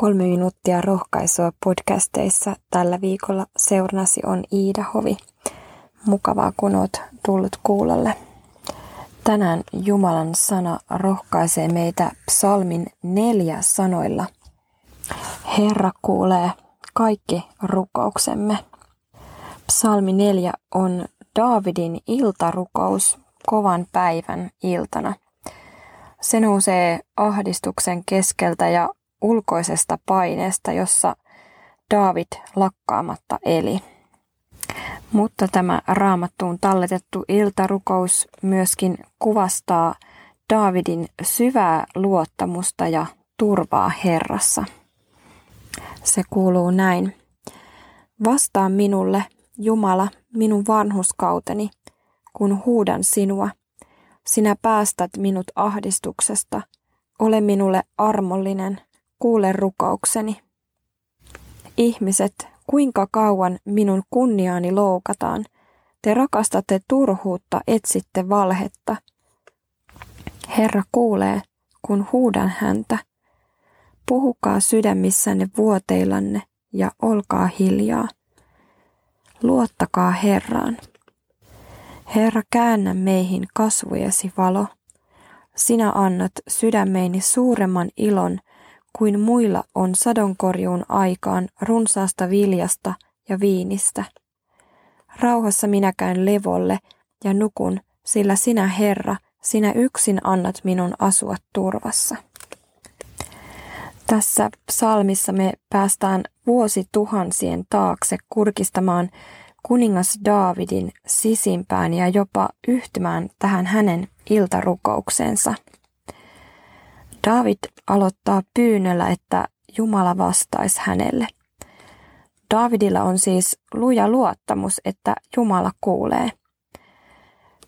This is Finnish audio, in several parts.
Kolme minuuttia rohkaisua podcasteissa tällä viikolla seurnasi on Iida Hovi. Mukavaa kun oot tullut kuulolle. Tänään Jumalan sana rohkaisee meitä psalmin neljä sanoilla. Herra kuulee kaikki rukouksemme. Psalmi neljä on Daavidin iltarukous kovan päivän iltana. Se nousee ahdistuksen keskeltä ja ulkoisesta paineesta, jossa David lakkaamatta eli. Mutta tämä raamattuun talletettu iltarukous myöskin kuvastaa Daavidin syvää luottamusta ja turvaa Herrassa. Se kuuluu näin. Vastaa minulle, Jumala, minun vanhuskauteni, kun huudan sinua. Sinä päästät minut ahdistuksesta. Ole minulle armollinen, kuule rukoukseni. Ihmiset, kuinka kauan minun kunniaani loukataan? Te rakastatte turhuutta, etsitte valhetta. Herra kuulee, kun huudan häntä. Puhukaa sydämissänne vuoteillanne ja olkaa hiljaa. Luottakaa Herraan. Herra, käännä meihin kasvojesi valo. Sinä annat sydämeeni suuremman ilon kuin muilla on sadonkorjuun aikaan runsaasta viljasta ja viinistä. Rauhassa minä käyn levolle ja nukun, sillä sinä Herra, sinä yksin annat minun asua turvassa. Tässä psalmissa me päästään vuosituhansien taakse kurkistamaan kuningas Daavidin sisimpään ja jopa yhtymään tähän hänen iltarukoukseensa – David aloittaa pyynnöllä, että Jumala vastaisi hänelle. Davidilla on siis luja luottamus, että Jumala kuulee.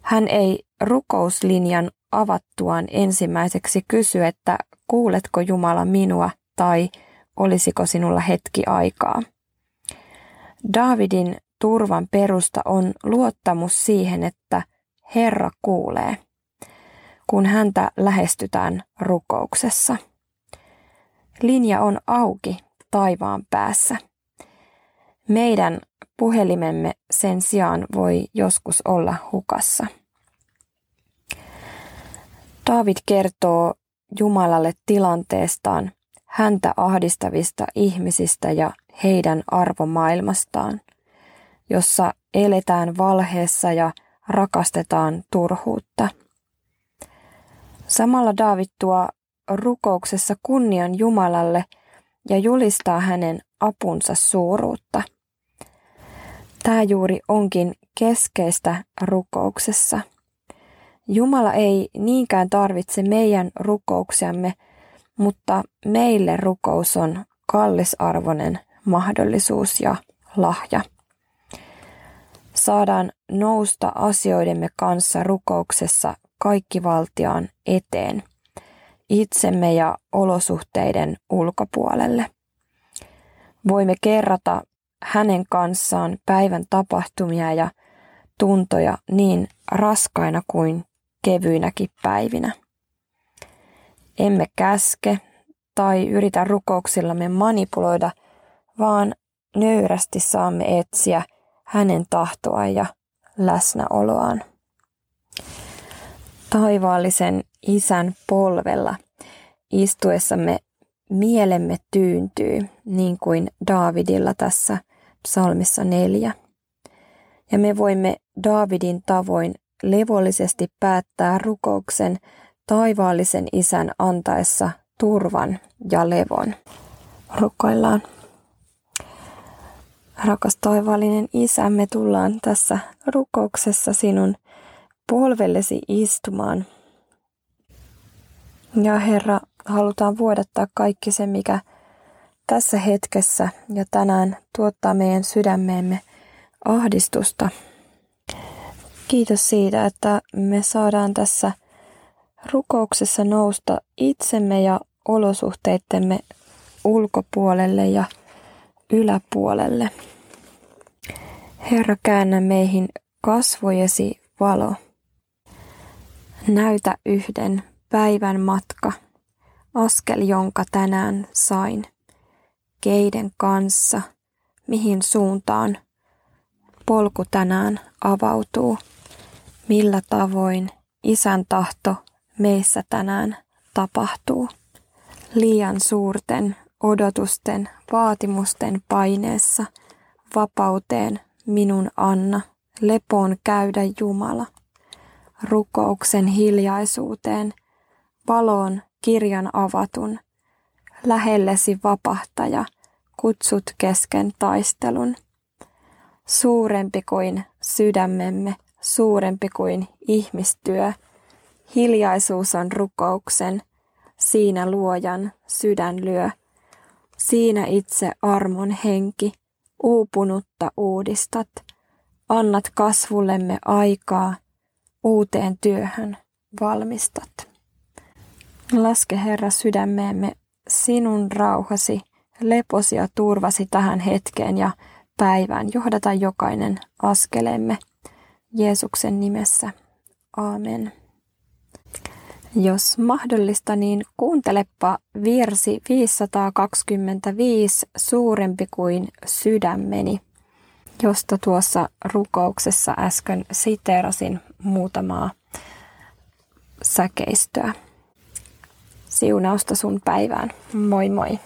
Hän ei rukouslinjan avattuaan ensimmäiseksi kysy, että kuuletko Jumala minua tai olisiko sinulla hetki aikaa. Davidin turvan perusta on luottamus siihen, että Herra kuulee kun häntä lähestytään rukouksessa. Linja on auki taivaan päässä. Meidän puhelimemme sen sijaan voi joskus olla hukassa. David kertoo Jumalalle tilanteestaan, häntä ahdistavista ihmisistä ja heidän arvomaailmastaan, jossa eletään valheessa ja rakastetaan turhuutta. Samalla Daavid tuo rukouksessa kunnian Jumalalle ja julistaa hänen apunsa suuruutta. Tämä juuri onkin keskeistä rukouksessa. Jumala ei niinkään tarvitse meidän rukouksiamme, mutta meille rukous on kallisarvoinen mahdollisuus ja lahja. Saadaan nousta asioidemme kanssa rukouksessa kaikkivaltiaan eteen, itsemme ja olosuhteiden ulkopuolelle. Voimme kerrata hänen kanssaan päivän tapahtumia ja tuntoja niin raskaina kuin kevyinäkin päivinä. Emme käske tai yritä rukouksillamme manipuloida, vaan nöyrästi saamme etsiä hänen tahtoa ja läsnäoloaan taivaallisen isän polvella istuessamme mielemme tyyntyy, niin kuin Daavidilla tässä psalmissa neljä. Ja me voimme Daavidin tavoin levollisesti päättää rukouksen taivaallisen isän antaessa turvan ja levon. Rukoillaan. Rakas taivaallinen isä, me tullaan tässä rukouksessa sinun polvellesi istumaan. Ja Herra, halutaan vuodattaa kaikki se, mikä tässä hetkessä ja tänään tuottaa meidän sydämeemme ahdistusta. Kiitos siitä, että me saadaan tässä rukouksessa nousta itsemme ja olosuhteittemme ulkopuolelle ja yläpuolelle. Herra, käännä meihin kasvojesi valo. Näytä yhden päivän matka, askel jonka tänään sain. keiden kanssa, mihin suuntaan polku tänään avautuu, millä tavoin isän tahto meissä tänään tapahtuu. Liian suurten odotusten, vaatimusten paineessa vapauteen minun anna, lepoon käydä Jumala, rukouksen hiljaisuuteen, valoon kirjan avatun, lähellesi vapahtaja, kutsut kesken taistelun. Suurempi kuin sydämemme, suurempi kuin ihmistyö, hiljaisuus on rukouksen, siinä luojan sydän lyö. Siinä itse armon henki, uupunutta uudistat. Annat kasvullemme aikaa, uuteen työhön valmistat. Laske Herra sydämeemme sinun rauhasi, leposi ja turvasi tähän hetkeen ja päivään. Johdata jokainen askelemme Jeesuksen nimessä. Aamen. Jos mahdollista, niin kuuntelepa virsi 525 suurempi kuin sydämeni, josta tuossa rukouksessa äsken siteerasin muutamaa säkeistöä. Siunausta sun päivään. Moi moi!